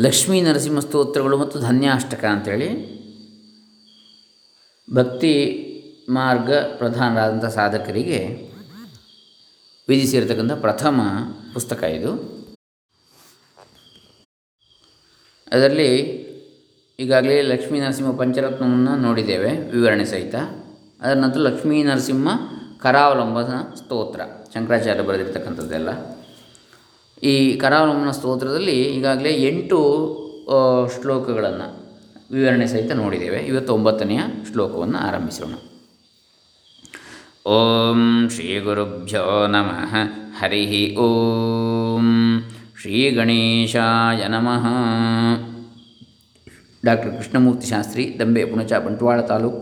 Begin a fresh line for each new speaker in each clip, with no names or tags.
ಲಕ್ಷ್ಮೀ ನರಸಿಂಹ ಸ್ತೋತ್ರಗಳು ಮತ್ತು ಧನ್ಯಾಷ್ಟಕ ಅಂಥೇಳಿ ಭಕ್ತಿ ಮಾರ್ಗ ಪ್ರಧಾನರಾದಂಥ ಸಾಧಕರಿಗೆ ವಿಧಿಸಿರತಕ್ಕಂಥ ಪ್ರಥಮ ಪುಸ್ತಕ ಇದು. ಅದರಲ್ಲಿ ಈಗಾಗಲೇ ಲಕ್ಷ್ಮೀ ನರಸಿಂಹ ಪಂಚರತ್ನವನ್ನು ನೋಡಿದ್ದೇವೆ, ವಿವರಣೆ ಸಹಿತ. ಅದರ ನಂತರ ಲಕ್ಷ್ಮೀ ನರಸಿಂಹ ಕರಾವಲಂಬನ ಸ್ತೋತ್ರ, ಶಂಕರಾಚಾರ್ಯ ಬರೆದಿರ್ತಕ್ಕಂಥದ್ದೆಲ್ಲ. ಈ ಕರಾವಲಂಬನ ಸ್ತೋತ್ರದಲ್ಲಿ ಈಗಾಗಲೇ ಎಂಟು ಶ್ಲೋಕಗಳನ್ನು ವಿವರಣೆ ಸಹಿತ ನೋಡಿದ್ದೇವೆ. ಇವತ್ತು ಒಂಬತ್ತನೆಯ ಶ್ಲೋಕವನ್ನು ಆರಂಭಿಸೋಣ. ಓಂ ಶ್ರೀ ಗುರುಭ್ಯೋ ನಮಃ. ಹರಿ ಓಂ ಶ್ರೀ ಗಣೇಶಾಯ ನಮಃ. ಡಾಕ್ಟರ್ ಕೃಷ್ಣಮೂರ್ತಿ ಶಾಸ್ತ್ರಿ, ದಂಬೆ, ಪುಣಚ, ಬಂಟ್ವಾಳ ತಾಲೂಕು,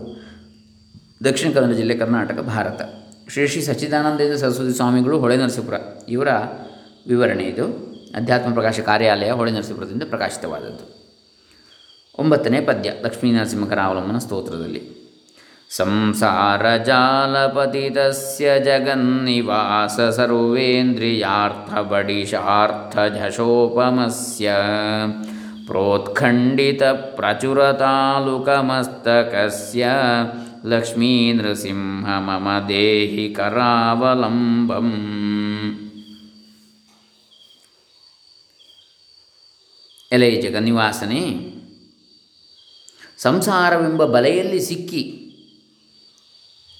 ದಕ್ಷಿಣ ಕನ್ನಡ ಜಿಲ್ಲೆ ಕರ್ನಾಟಕ, ಭಾರತ. ಶ್ರೀ ಶ್ರೀ ಸಚ್ಚಿದಾನಂದೇಂದ್ರ ಸರಸ್ವತಿ ಸ್ವಾಮಿಗಳು ಹೊಳೆ ನರಸೀಪುರ ಇವರ ವಿವರಣೆ ಇದು. ಅಧ್ಯಾತ್ಮ ಪ್ರಕಾಶ ಕಾರ್ಯಾಲಯ ಹೊಳೆ ನರಸೀಪುರದಿಂದ ಪ್ರಕಾಶಿತವಾದದ್ದು. ಒಂಬತ್ತನೇ ಪದ್ಯ, ಲಕ್ಷ್ಮೀ ನರಸಿಂಹಕರಾವಲಂಬನ ಸ್ತೋತ್ರದಲ್ಲಿ. ಸಂಸಾರ ಜಾಲಪತಿತಸ್ಯ ಜಗನ್ನಿವಾಸ ಸರ್ವೇಂದ್ರಿಯಾರ್ಥ ಬಡಿಶಾರ್ಥ ಝಶೋಪಮಸ್ಯ ಪ್ರೋತ್ಖಂಡಿತ ಪ್ರಚುರ ತಾಲುಕಮಸ್ತಕಸ್ಯ ಲಕ್ಷ್ಮೀ ನೃಸಿಂಹ ಮಮ ದೇಹಿ ಕರಾವಲಂಬಂ. ಎಲೆ ಜಗನ್ನಿವಾಸನೆ ಸಂಸಾರವೆಂಬ ಬಲೆಯಲ್ಲಿ ಸಿಕ್ಕಿ.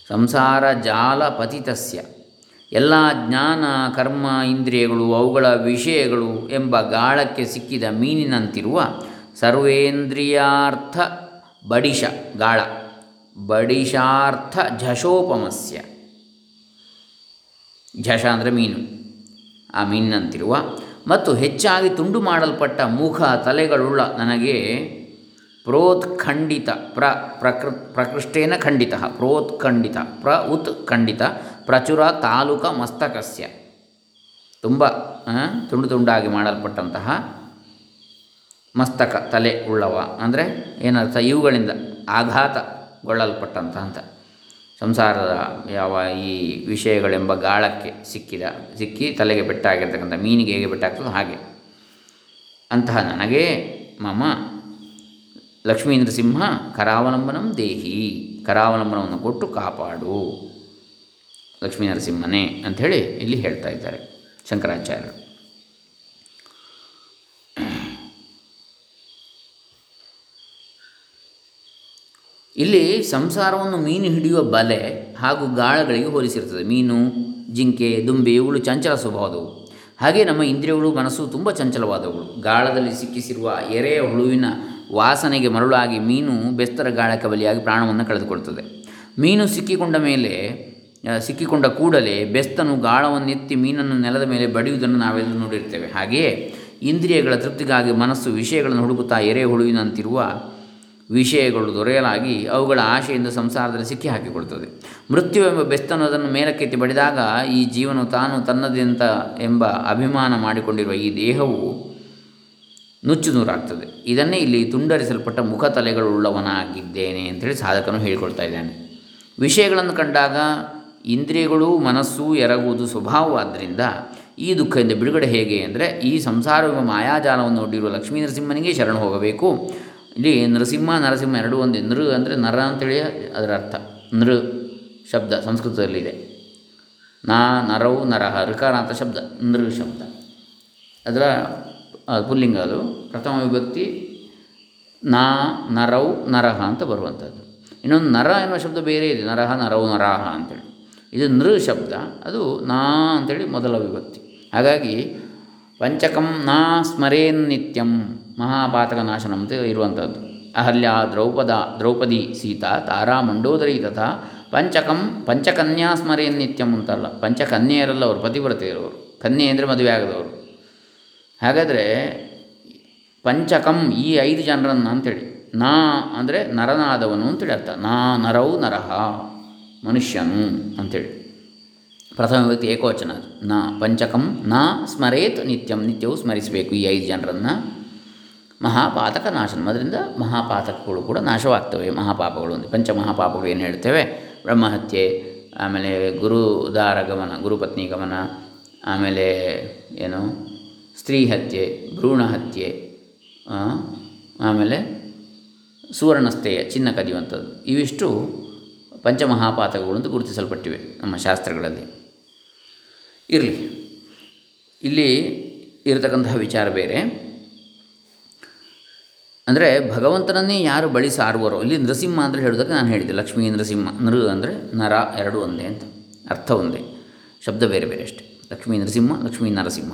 ಸಂಸಾರ ಜಾಲ ಪತಿತಸ್ಯ. ಎಲ್ಲ ಜ್ಞಾನ, ಕರ್ಮ, ಇಂದ್ರಿಯಗಳು, ಅವುಗಳ ವಿಷಯಗಳು ಎಂಬ ಗಾಳಕ್ಕೆ ಸಿಕ್ಕಿದ ಮೀನಿನಂತಿರುವ ಸರ್ವೇಂದ್ರಿಯಾರ್ಥ ಬಡಿಶ ಗಾಳ. ಬಡಿಶಾರ್ಥ ಝಶೋಪಮಸ್ಯ. ಝಷ ಅಂದರೆ ಮೀನು. ಆ ಮೀನಿನಂತಿರುವ ಮತ್ತು ಹೆಚ್ಚಾಗಿ ತುಂಡು ಮಾಡಲ್ಪಟ್ಟ ಮುಖ ತಲೆಗಳುಳ್ಳ ನನಗೆ ಪ್ರೋತ್ಖಂಡಿತ, ಪ್ರ, ಪ್ರಕೃ, ಪ್ರಕೃಷ್ಟೇನ ಖಂಡಿತ, ಪ್ರೋತ್ಖಂಡಿತ, ಪ್ರ, ಉತ್ ಖಂಡಿತ, ಪ್ರಚುರ ತಾಲೂಕ ಮಸ್ತಕಸ್ಯ. ತುಂಬ ತುಂಡು ತುಂಡಾಗಿ ಮಾಡಲ್ಪಟ್ಟಂತಹ ಮಸ್ತಕ ತಲೆ ಉಳ್ಳವ. ಅಂದರೆ ಏನರ್ಥ? ಇವುಗಳಿಂದ ಆಘಾತಗೊಳ್ಳಲ್ಪಟ್ಟಂತಹ ಅಂತ ಸಂಸಾರದ ಯಾವ ಈ ವಿಷಯಗಳೆಂಬ ಗಾಳಕ್ಕೆ ಸಿಕ್ಕಿದ, ಸಿಕ್ಕಿ ತಲೆಗೆ ಬೆಟ್ಟಾಗಿರ್ತಕ್ಕಂಥ ಮೀನಿಗೆ ಹೇಗೆ ಬೆಟ್ಟಾಗ್ತದೋ ಹಾಗೆ. ಅಂತಹ ನನಗೆ, ಮಮ, ಲಕ್ಷ್ಮೀಂದ್ರ ಸಿಂಹ, ಕರಾವಲಂಬನಂ ದೇಹಿ, ಕರಾವಲಂಬನವನ್ನು ಕೊಟ್ಟು ಕಾಪಾಡು ಲಕ್ಷ್ಮೀ ನರಸಿಂಹನೇ ಅಂಥೇಳಿ ಇಲ್ಲಿ ಹೇಳ್ತಾ ಇದ್ದಾರೆ ಶಂಕರಾಚಾರ್ಯರು. ಇಲ್ಲಿ ಸಂಸಾರವನ್ನು ಮೀನು ಹಿಡಿಯುವ ಬಲೆ ಹಾಗೂ ಗಾಳಗಳಿಗೆ ಹೋಲಿಸಿರ್ತದೆ. ಮೀನು, ಜಿಂಕೆ, ದುಂಬಿ, ಇವುಗಳು ಚಂಚಲ ಸ್ವಭಾವದವು. ಹಾಗೆ ನಮ್ಮ ಇಂದ್ರಿಯಗಳು, ಮನಸ್ಸು ತುಂಬ ಚಂಚಲವಾದವುಗಳು. ಗಾಳದಲ್ಲಿ ಸಿಕ್ಕಿಸಿರುವ ಎರೆಯ ಹುಳುವಿನ ವಾಸನೆಗೆ ಮರಳಾಗಿ ಮೀನು ಬೆಸ್ತರ ಗಾಳಕ್ಕೆ ಬಲಿಯಾಗಿ ಪ್ರಾಣವನ್ನು ಕಳೆದುಕೊಳ್ತದೆ. ಮೀನು ಸಿಕ್ಕಿಕೊಂಡ ಮೇಲೆ ಸಿಕ್ಕಿಕೊಂಡ ಕೂಡಲೇ ಬೆಸ್ತನು ಗಾಳವನ್ನೆತ್ತಿ ಮೀನನ್ನು ನೆಲದ ಮೇಲೆ ಬಡಿಯುವುದನ್ನು ನಾವೆಲ್ಲ ನೋಡಿರ್ತೇವೆ. ಹಾಗೆಯೇ ಇಂದ್ರಿಯಗಳ ತೃಪ್ತಿಗಾಗಿ ಮನಸ್ಸು ವಿಷಯಗಳನ್ನು ಹುಡುಕುತ್ತಾ ಎರೆ ಹುಳುವಿನಂತಿರುವ ವಿಷಯಗಳು ದೊರೆಯಲಾಗಿ ಅವುಗಳ ಆಶೆಯಿಂದ ಸಂಸಾರದಲ್ಲಿ ಸಿಕ್ಕಿ ಹಾಕಿಕೊಳ್ತದೆ ಮೃತ್ಯುವೆಂಬ ಬೆಸ್ತನು ಅದನ್ನು ಮೇಲಕ್ಕೆತ್ತಿ ಬಡಿದಾಗ ಈ ಜೀವನು ತಾನು ತನ್ನದೆಂತ ಎಂಬ ಅಭಿಮಾನ ಮಾಡಿಕೊಂಡಿರುವ ಈ ದೇಹವು ನುಚ್ಚು ನೂರಾಗ್ತದೆ. ಇದನ್ನೇ ಇಲ್ಲಿ ತುಂಡರಿಸಲ್ಪಟ್ಟ ಮುಖ ತಲೆಗಳುಳ್ಳವನಾಗಿದ್ದೇನೆ ಅಂತೇಳಿ ಸಾಧಕನು ಹೇಳಿಕೊಳ್ತಾ ಇದ್ದಾನೆ. ವಿಷಯಗಳನ್ನು ಕಂಡಾಗ ಇಂದ್ರಿಯಗಳು, ಮನಸ್ಸು, ಎರಗುವುದು ಸ್ವಭಾವವಾದ್ದರಿಂದ ಈ ದುಃಖದಿಂದ ಬಿಡುಗಡೆ ಹೇಗೆ ಅಂದರೆ ಈ ಸಂಸಾರವೆಂಬ ಮಾಯಾಜಾಲವನ್ನು ಒಡ್ಡಿರುವ ಲಕ್ಷ್ಮೀ ನರಸಿಂಹನಿಗೆ ಶರಣ ಹೋಗಬೇಕು. ಇಲ್ಲಿ ನೃಸಿಂಹ ನರಸಿಂಹ ಎರಡೂ ಒಂದೇ ನೃ ಅಂದರೆ ನರ ಅಂತೇಳಿ ಅದರ ಅರ್ಥ. ನೃ ಶಬ್ದ ಸಂಸ್ಕೃತದಲ್ಲಿದೆ ನಾ ನರವು ನರಹ ಋಕಾರ ಅಂತ ಶಬ್ದ, ನೃ ಶಬ್ದ. ಅದರ ಪುಲ್ಲಿಂಗ ಅದು. ಪ್ರಥಮ ವಿಭಕ್ತಿ ನಾ ನರವು ನರಹ ಅಂತ ಬರುವಂಥದ್ದು. ಇನ್ನೊಂದು ನರ ಎನ್ನುವ ಶಬ್ದ ಬೇರೆ ಇದೆ. ನರಹ ನರವು ನರಾಹ ಅಂತೇಳಿ. ಇದು ನೃ ಶಬ್ದ. ಅದು ನಾ ಅಂತೇಳಿ ಮೊದಲ ವಿಭಕ್ತಿ. ಹಾಗಾಗಿ ಪಂಚಕಂ ನಾ ಸ್ಮರೇನ್ ನಿತ್ಯಂ. ಮಹಾಪಾತಕ ನಾಶನ ಅಂತ ಇರುವಂಥದ್ದು. ಅಹಲ್ಯ, ದ್ರೌಪದ, ದ್ರೌಪದಿ ಸೀತಾ, ತಾರಾ, ಮಂಡೋದರಿ ತಥಾ, ಪಂಚಕಂ, ಪಂಚಕನ್ಯಾ ಸ್ಮರೇನ್ ನಿತ್ಯಂ ಅಂತಲ್ಲ. ಪಂಚಕನ್ಯೆಯರಲ್ಲ ಅವರು, ಪತಿವ್ರತೆಯರವರು. ಕನ್ಯೆ ಅಂದರೆ ಮದುವೆ ಆಗದವರು. ಹಾಗಾದರೆ ಪಂಚಕಂ ಈ ಐದು ಜನರನ್ನು ಅಂತೇಳಿ, ನಾ ಅಂದರೆ ನರನಾದವನು ಅಂತೇಳಿ ಅರ್ಥ. ನಾ ನರವು ನರಹ ಮನುಷ್ಯನು ಅಂಥೇಳಿ ಪ್ರಥಮ ವ್ಯಕ್ತಿ ಏಕವಚನ ನಾ ಪಂಚಕಂ, ನಾ ಸ್ಮರೇತ್ ನಿತ್ಯಂ, ನಿತ್ಯವೂ ಸ್ಮರಿಸಬೇಕು ಈ ಐದು ಜನರನ್ನು. ಮಹಾಪಾತಕ ನಾಶನ ಅದರಿಂದ ಮಹಾಪಾತಕಗಳು ಕೂಡ ನಾಶವಾಗ್ತವೆ, ಮಹಾಪಾಪಗಳು ಅಂತ. ಪಂಚ ಮಹಾಪಾಪಗಳು ಏನು ಹೇಳ್ತೇವೆ? ಬ್ರಹ್ಮಹತ್ಯೆ, ಆಮೇಲೆ ಗುರುದಾರ ಗಮನ ಗುರುಪತ್ನಿ ಗಮನ, ಆಮೇಲೆ ಏನು? ಸ್ತ್ರೀ ಹತ್ಯೆ, ಭ್ರೂಣ ಹತ್ಯೆ ಆಮೇಲೆ ಸುವರ್ಣಸ್ಥೆಯ ಚಿನ್ನ ಕದಿಯುವಂಥದ್ದು. ಇವಿಷ್ಟು ಪಂಚಮಹಾಪಾತಕಗಳು ಅಂತ ಗುರುತಿಸಲ್ಪಟ್ಟಿವೆ ನಮ್ಮ ಶಾಸ್ತ್ರಗಳಲ್ಲಿ. ಇರಲಿ. ಇಲ್ಲಿ ಇರತಕ್ಕಂತಹ ವಿಚಾರ ಬೇರೆ. ಅಂದರೆ ಭಗವಂತನನ್ನೇ ಯಾರು ಬಳಿ ಸಾರುವರೋ, ಇಲ್ಲಿ ನೃಸಿಂಹ ಅಂದರೆ ಹೇಳೋದಕ್ಕೆ ನಾನು ಹೇಳಿದೆ, ಲಕ್ಷ್ಮೀ ನೃಸಿಂಹ, ನೃ ಅಂದರೆ ನರ, ಎರಡು ಒಂದೇ ಅಂತ, ಅರ್ಥ ಒಂದೇ, ಶಬ್ದ ಬೇರೆ ಬೇರೆ ಅಷ್ಟೇ, ಲಕ್ಷ್ಮೀ ನೃಸಿಂಹ, ಲಕ್ಷ್ಮೀ ನರಸಿಂಹ.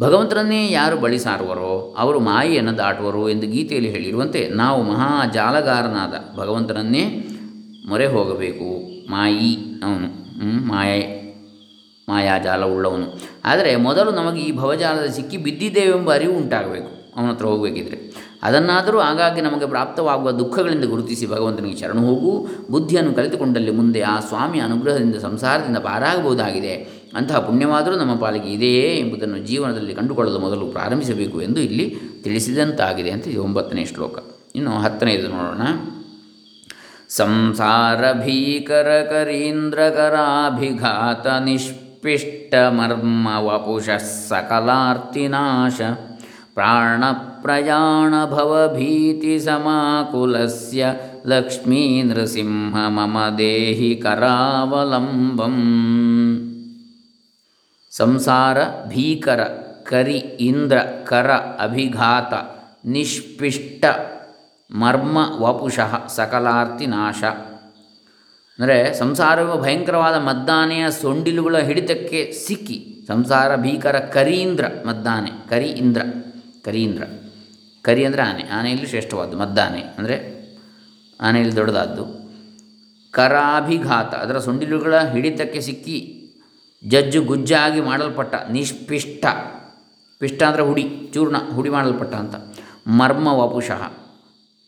ಭಗವಂತನನ್ನೇ ಯಾರು ಬಳಿ ಸಾರುವರೋ, ಅವರು ಮಾಯೆಯನ್ನು ದಾಟುವರು ಎಂದು ಗೀತೆಯಲ್ಲಿ ಹೇಳಿರುವಂತೆ, ನಾವು ಮಹಾ ಜಾಲಗಾರನಾದ ಭಗವಂತನನ್ನೇ ಮೊರೆ ಹೋಗಬೇಕು, ಮಾಯಿ ಅವನು ಮಾಯೆ ಮಾಯೆ, ಮಾಯಾಜಾಲವುಳ್ಳವನು. ಆದರೆ ಮೊದಲು ನಮಗೆ ಈ ಭವಜಾಲದ ಸಿಕ್ಕಿ ಬಿದ್ದಿದ್ದೇವೆಂಬ ಅರಿವು ಉಂಟಾಗಬೇಕು ಅವನ ಹತ್ರ ಹೋಗಬೇಕಿದ್ರೆ. ಅದನ್ನಾದರೂ ಆಗಾಗ್ಗೆ ನಮಗೆ ಪ್ರಾಪ್ತವಾಗುವ ದುಃಖಗಳಿಂದ ಗುರುತಿಸಿ ಭಗವಂತನಿಗೆ ಶರಣು ಹೋಗು, ಬುದ್ಧಿಯನ್ನು ಕಲಿತುಕೊಂಡಲ್ಲಿ ಮುಂದೆ ಆ ಸ್ವಾಮಿಯ ಅನುಗ್ರಹದಿಂದ ಸಂಸಾರದಿಂದ ಪಾರಾಗಬಹುದಾಗಿದೆ. ಅಂತಹ ಪುಣ್ಯವಾದರೂ ನಮ್ಮ ಪಾಲಿಗೆ ಇದೆಯೇ ಎಂಬುದನ್ನು ಜೀವನದಲ್ಲಿ ಕಂಡುಕೊಳ್ಳಲು ಮೊದಲು ಪ್ರಾರಂಭಿಸಬೇಕು ಎಂದು ಇಲ್ಲಿ ತಿಳಿಸಿದಂತಾಗಿದೆ ಅಂತ ಇದು ಒಂಬತ್ತನೇ ಶ್ಲೋಕ. ಇನ್ನು ಹತ್ತನೆಯದು ನೋಡೋಣ. ಸಂಸಾರಭೀಕರಕರೀಂದ್ರಕರಾಭಿಘಾತ ನಿಷ್ಪಿಷ್ಟಮರ್ಮ ವಪುಷ ಸಕಲಾರ್ತಿನಾಶ ಪ್ರಾಣಪ್ರಯಾಣಭವಭೀತಿ ಸಮಾಕುಲಸ್ಯ ಲಕ್ಷ್ಮೀ ನೃಸಿಂಹ ಮಮ ದೇಹಿ ಕರಾವಲಂಬಂ ಸಂಸಾರ ಭೀಕರ ಕರಿ ಇಂದ್ರ ಕರ ಅಭಿಘಾತ ನಿಷ್ಪಿಷ್ಟ ಮರ್ಮ ವಪುಷಃ ಸಕಲಾರ್ತಿ ನಾಶ ಅಂದರೆ ಸಂಸಾರವು ಭಯಂಕರವಾದ ಮದ್ದಾನೆಯ ಸೊಂಡಿಲುಗಳ ಹಿಡಿತಕ್ಕೆ ಸಿಕ್ಕಿ, ಸಂಸಾರ ಭೀಕರ ಕರೀಂದ್ರ ಮದ್ದಾನೆ ಕರಿ ಇಂದ್ರ ಕರೀಂದ್ರ ಕರಿ ಅಂದರೆ ಆನೆ. ಆನೆಯಲ್ಲಿ ಶ್ರೇಷ್ಠವಾದ್ದು. ಮದ್ದಾನೆ. ಅಂದರೆ ಆನೆಯಲ್ಲಿ ದೊಡ್ಡದಾದ್ದು. ಕರಾಭಿಘಾತ. ಅದರ ಸುಂಡಿಲುಗಳ ಹಿಡಿತಕ್ಕೆ ಸಿಕ್ಕಿ ಜಜ್ಜು ಗುಜ್ಜಾಗಿ ಮಾಡಲ್ಪಟ್ಟ ನಿಷ್ಪಿಷ್ಟ. ಪಿಷ್ಟ ಅಂದರೆ ಹುಡಿ, ಚೂರ್ಣ, ಹುಡಿ ಮಾಡಲ್ಪಟ್ಟ ಅಂತ. ಮರ್ಮ ವಪುಷಃ.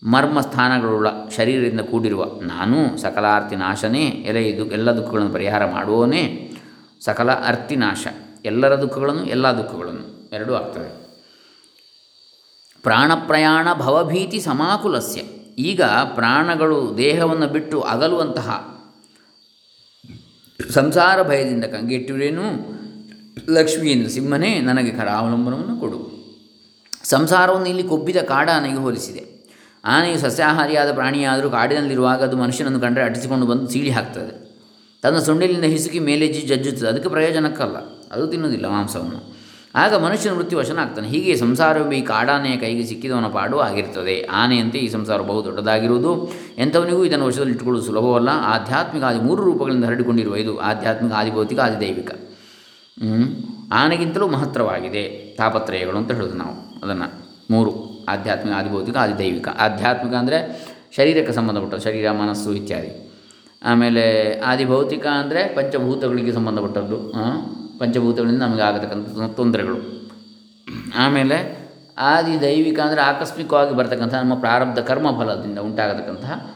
ಮರ್ಮ ಸ್ಥಾನಗಳುಳ್ಳ ಶರೀರದಿಂದ ಕೂಡಿರುವ ನಾನು ಸಕಲ ಅರ್ಥಿ ನಾಶನೇ, ಎಲೆ ಇದು ಎಲ್ಲ ದುಃಖಗಳನ್ನು ಪರಿಹಾರ ಮಾಡುವವನೇ ಸಕಲ ಅರ್ಥಿ ನಾಶ. ಎಲ್ಲರ ದುಃಖಗಳನ್ನು, ಎಲ್ಲ ದುಃಖಗಳನ್ನು. ಎರಡೂ ಆಗ್ತವೆ. ಪ್ರಾಣಪ್ರಯಾಣ ಭವಭೀತಿ ಸಮಾಕುಲಸ್ಯ. ಈಗ ಪ್ರಾಣಗಳು ದೇಹವನ್ನು ಬಿಟ್ಟು ಅಗಲುವಂತಹ ಸಂಸಾರ ಭಯದಿಂದ ಕಂಗೆಟ್ಟಿರೇನು? ಲಕ್ಷ್ಮಿಯಿಂದ ಸಿಂಹನೇ ನನಗೆ ಕರಾವಲಂಬನವನ್ನು ಕೊಡು. ಸಂಸಾರವನ್ನು ಇಲ್ಲಿ ಕೊಬ್ಬಿದ ಕಾಡಾನೆಗೆ ಹೋಲಿಸಿದೆ. ಆನೆಯು ಸಸ್ಯಾಹಾರಿಯಾದ ಪ್ರಾಣಿಯಾದರೂ ಕಾಡಿನಲ್ಲಿರುವಾಗ ಅದು ಮನುಷ್ಯನನ್ನು ಕಂಡರೆ ಅಟಿಸಿಕೊಂಡು ಬಂದು ಸೀಳಿ ಹಾಕ್ತದೆ. ತನ್ನ ಸೊಂಡಿಲಿಂದ ಹಿಸುಕಿ ಮೇಲೆಜ್ಜಿ ಜಜ್ಜುತ್ತದೆ. ಅದಕ್ಕೆ ಪ್ರಯೋಜನಕ್ಕಲ್ಲ. ಅದು ತಿನ್ನುವುದಿಲ್ಲ ಮಾಂಸವನ್ನು. ಆಗ ಮನುಷ್ಯನ ಮೃತ್ಯು ವಶನಾಗ್ತಾನೆ. ಹೀಗೆ ಸಂಸಾರವೆಂಬ ಈ ಕಾಡಾನೆಯ ಕೈಗೆ ಸಿಕ್ಕಿದವನ ಪಾಡು ಆಗಿರ್ತದೆ. ಆನೆಯಂತೆ ಈ ಸಂಸಾರ ಬಹು ದೊಡ್ಡದಾಗಿರುವುದು. ಎಂಥವನಿಗೂ ಇದನ್ನು ವಶದಲ್ಲಿ ಇಟ್ಟುಕೊಳ್ಳುವುದು ಸುಲಭವಲ್ಲ. ಆಧ್ಯಾತ್ಮಿಕ ಆದಿ ಮೂರು ರೂಪಗಳಿಂದ ಹರಡಿಕೊಂಡಿರುವ ಇದು. ಆಧ್ಯಾತ್ಮಿಕ, ಆದಿಭೌತಿಕ, ಆದಿದೈವಿಕ. ದೈವಿಕ ಆನೆಗಿಂತಲೂ ಮಹತ್ತರವಾಗಿದೆ. ತಾಪತ್ರಯಗಳು ಅಂತ ಹೇಳೋದು ನಾವು. ಅದನ್ನು ಮೂರು. ಆಧ್ಯಾತ್ಮಿಕ, ಆದಿಭೌತಿಕ, ಆದಿದೈವಿಕ. ಆಧ್ಯಾತ್ಮಿಕ ಅಂದರೆ ಶರೀರಕ್ಕೆ ಸಂಬಂಧಪಟ್ಟದ್ದು ಶರೀರ, ಮನಸ್ಸು ಇತ್ಯಾದಿ. ಆಮೇಲೆ ಆದಿಭೌತಿಕ ಅಂದರೆ ಪಂಚಭೂತಗಳಿಗೆ ಸಂಬಂಧಪಟ್ಟದ್ದು. ಪಂಚಭೂತಗಳಿಂದ ನಮಗೆ ಆಗತಕ್ಕಂಥ ತೊಂದರೆಗಳು. ಆಮೇಲೆ ಆದಿ ದೈವಿಕ ಅಂದರೆ ಆಕಸ್ಮಿಕವಾಗಿ ಬರತಕ್ಕಂಥ ನಮ್ಮ ಪ್ರಾರಬ್ಧ ಕರ್ಮಫಲದಿಂದ ಉಂಟಾಗತಕ್ಕಂತಹ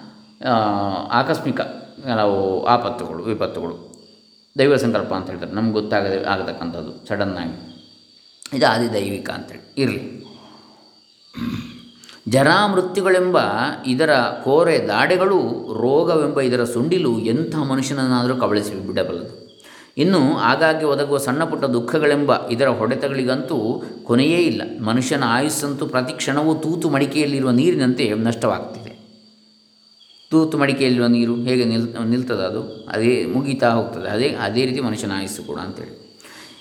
ಆಕಸ್ಮಿಕ ಕೆಲವು ಆಪತ್ತುಗಳು, ವಿಪತ್ತುಗಳು. ದೈವ ಸಂಕಲ್ಪ ಅಂತ ಹೇಳ್ತಾರೆ. ನಮ್ಗೆ ಗೊತ್ತಾಗದೆ ಆಗತಕ್ಕಂಥದ್ದು ಸಡನ್ನಾಗಿ. ಇದು ಆದಿ ದೈವಿಕ ಅಂತೇಳಿ. ಇರಲಿ. ಜರಾ ಮೃತ್ಯುಗಳೆಂಬ ಇದರ ಕೋರೆ ದಾಡೆಗಳು ರೋಗವೆಂಬ ಇದರ ಸುಂಡಿಲು ಎಂಥ ಮನುಷ್ಯನನ್ನಾದರೂ ಕಬಳಿಸಿ ಬಿಡಬಲ್ಲದು. ಇನ್ನು ಆಗಾಗ್ಗೆ ಒದಗುವ ಸಣ್ಣ ಪುಟ್ಟ ದುಃಖಗಳೆಂಬ ಇದರ ಹೊಡೆತಗಳಿಗಂತೂ ಕೊನೆಯೇ ಇಲ್ಲ. ಮನುಷ್ಯನ ಆಯುಸ್ಸಂತೂ ಪ್ರತಿ ಕ್ಷಣವೂ ತೂತು ಮಡಿಕೆಯಲ್ಲಿರುವ ನೀರಿನಂತೆ ನಷ್ಟವಾಗ್ತಿದೆ. ತೂತು ಮಡಿಕೆಯಲ್ಲಿರುವ ನೀರು ಹೇಗೆ ನಿಲ್, ನಿಲ್ತದೆ ಅದು? ಅದೇ ಮುಗೀತಾ ಹೋಗ್ತದೆ. ಅದೇ ಅದೇ ರೀತಿ ಮನುಷ್ಯನ ಆಯುಸ್ಸು ಕೂಡ ಅಂತೇಳಿ.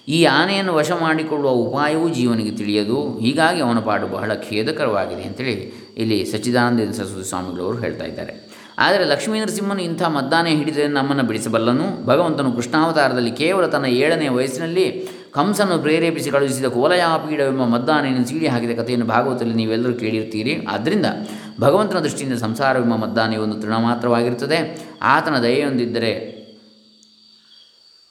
ಈ ಆನೆಯನ್ನು ವಶ ಮಾಡಿಕೊಳ್ಳುವ ಉಪಾಯವೂ ಜೀವನಿಗೆ ತಿಳಿಯದು. ಹೀಗಾಗಿ ಅವನ ಪಾಡು ಬಹಳ ಖೇದಕರವಾಗಿದೆ ಅಂತೇಳಿ ಇಲ್ಲಿ ಸಚ್ಚಿದಾನಂದ ಸರಸ್ವತಿ ಸ್ವಾಮಿಗಳವರು ಹೇಳ್ತಾ ಇದ್ದಾರೆ. ಆದರೆ ಲಕ್ಷ್ಮೀ ನರಸಿಂಹನು ಇಂಥ ಮದ್ದಾನೆ ಹಿಡಿದರೆ ನಮ್ಮನ್ನು ಬಿಡಿಸಬಲ್ಲನು? ಭಗವಂತನು ಕೃಷ್ಣಾವತಾರದಲ್ಲಿ ಕೇವಲ ತನ್ನ ಏಳನೇ ವಯಸ್ಸಿನಲ್ಲಿ ಕಂಸನ್ನು ಪ್ರೇರೇಪಿಸಿ ಕಳುಹಿಸಿದ ಕೋಲಯಾಪೀಡವೆಂಬ ಮದ್ದಾನೆಯನ್ನು ಸೀಳಿ ಹಾಕಿದ ಕಥೆಯನ್ನು ಭಾಗವತದಲ್ಲಿ ನೀವೆಲ್ಲರೂ ಕೇಳಿರ್ತೀರಿ ಆದ್ದರಿಂದ ಭಗವಂತನ ದೃಷ್ಟಿಯಿಂದ ಸಂಸಾರವೆಂಬ ಮದ್ದಾನೆ ಒಂದು ತೃಣ ಮಾತ್ರವಾಗಿರುತ್ತದೆ. ಆತನ ದಯೆಯೊಂದಿದ್ದರೆ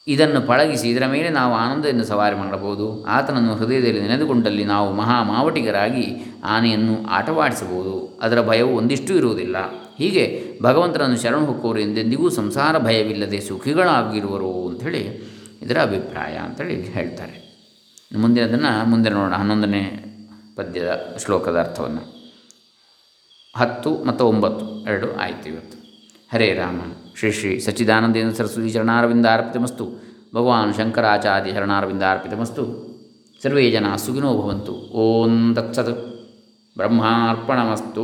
ಇದನ್ನು ಪಳಗಿಸಿ ಇದರ ಮೇಲೆ ನಾವು ಆನಂದದಿಂದ ಸವಾರಿ ಮಾಡಬಹುದು. ಆತನನ್ನು ಹೃದಯದಲ್ಲಿ ನೆನೆದುಕೊಂಡಲ್ಲಿ ನಾವು ಮಹಾ ಮಾವಟಿಗರಾಗಿ ಆನೆಯನ್ನು ಆಟವಾಡಿಸಬಹುದು. ಅದರ ಭಯವು ಒಂದಿಷ್ಟು ಇರುವುದಿಲ್ಲ. ಹೀಗೆ ಭಗವಂತನನ್ನು ಶರಣು ಹೊಕ್ಕವರು ಎಂದೆಂದಿಗೂ ಸಂಸಾರ ಭಯವಿಲ್ಲದೆ ಸುಖಿಗಳಾಗಿರುವರು ಅಂಥೇಳಿ ಇದರ ಅಭಿಪ್ರಾಯ ಅಂತೇಳಿ ಹೇಳ್ತಾರೆ. ಮುಂದಿನದನ್ನು ಮುಂದೆ ನೋಡೋಣ, ಹನ್ನೊಂದನೇ ಪದ್ಯದ ಶ್ಲೋಕದ ಅರ್ಥವನ್ನು. ಹತ್ತು ಮತ್ತು ಒಂಬತ್ತು, ಎರಡು ಆಯಿತು ಇವತ್ತು. ಹರೇ ರಾಮ, ಶ್ರೀ ಶ್ರೀ ಸಚ್ಚಿದಾನಂದೇಂದ್ರ ಸರಸ್ವತಿ ಶರಣಾರವಿಂದ ಅರ್ಪಿತಮಸ್ತು ಭಗವಾನ್ ಶಂಕರಾಚಾರ್ಯ ಶರಣಾರವಿಂದ ಅರ್ಪಿತಮಸ್ತು ಸರ್ವೇ ಜನ ಸುಖಿನೋ ಭವಂತು. ಓಂ ತತ್ಸತ್. ಬ್ರಹ್ಮಾರ್ಪಣಮಸ್ತು.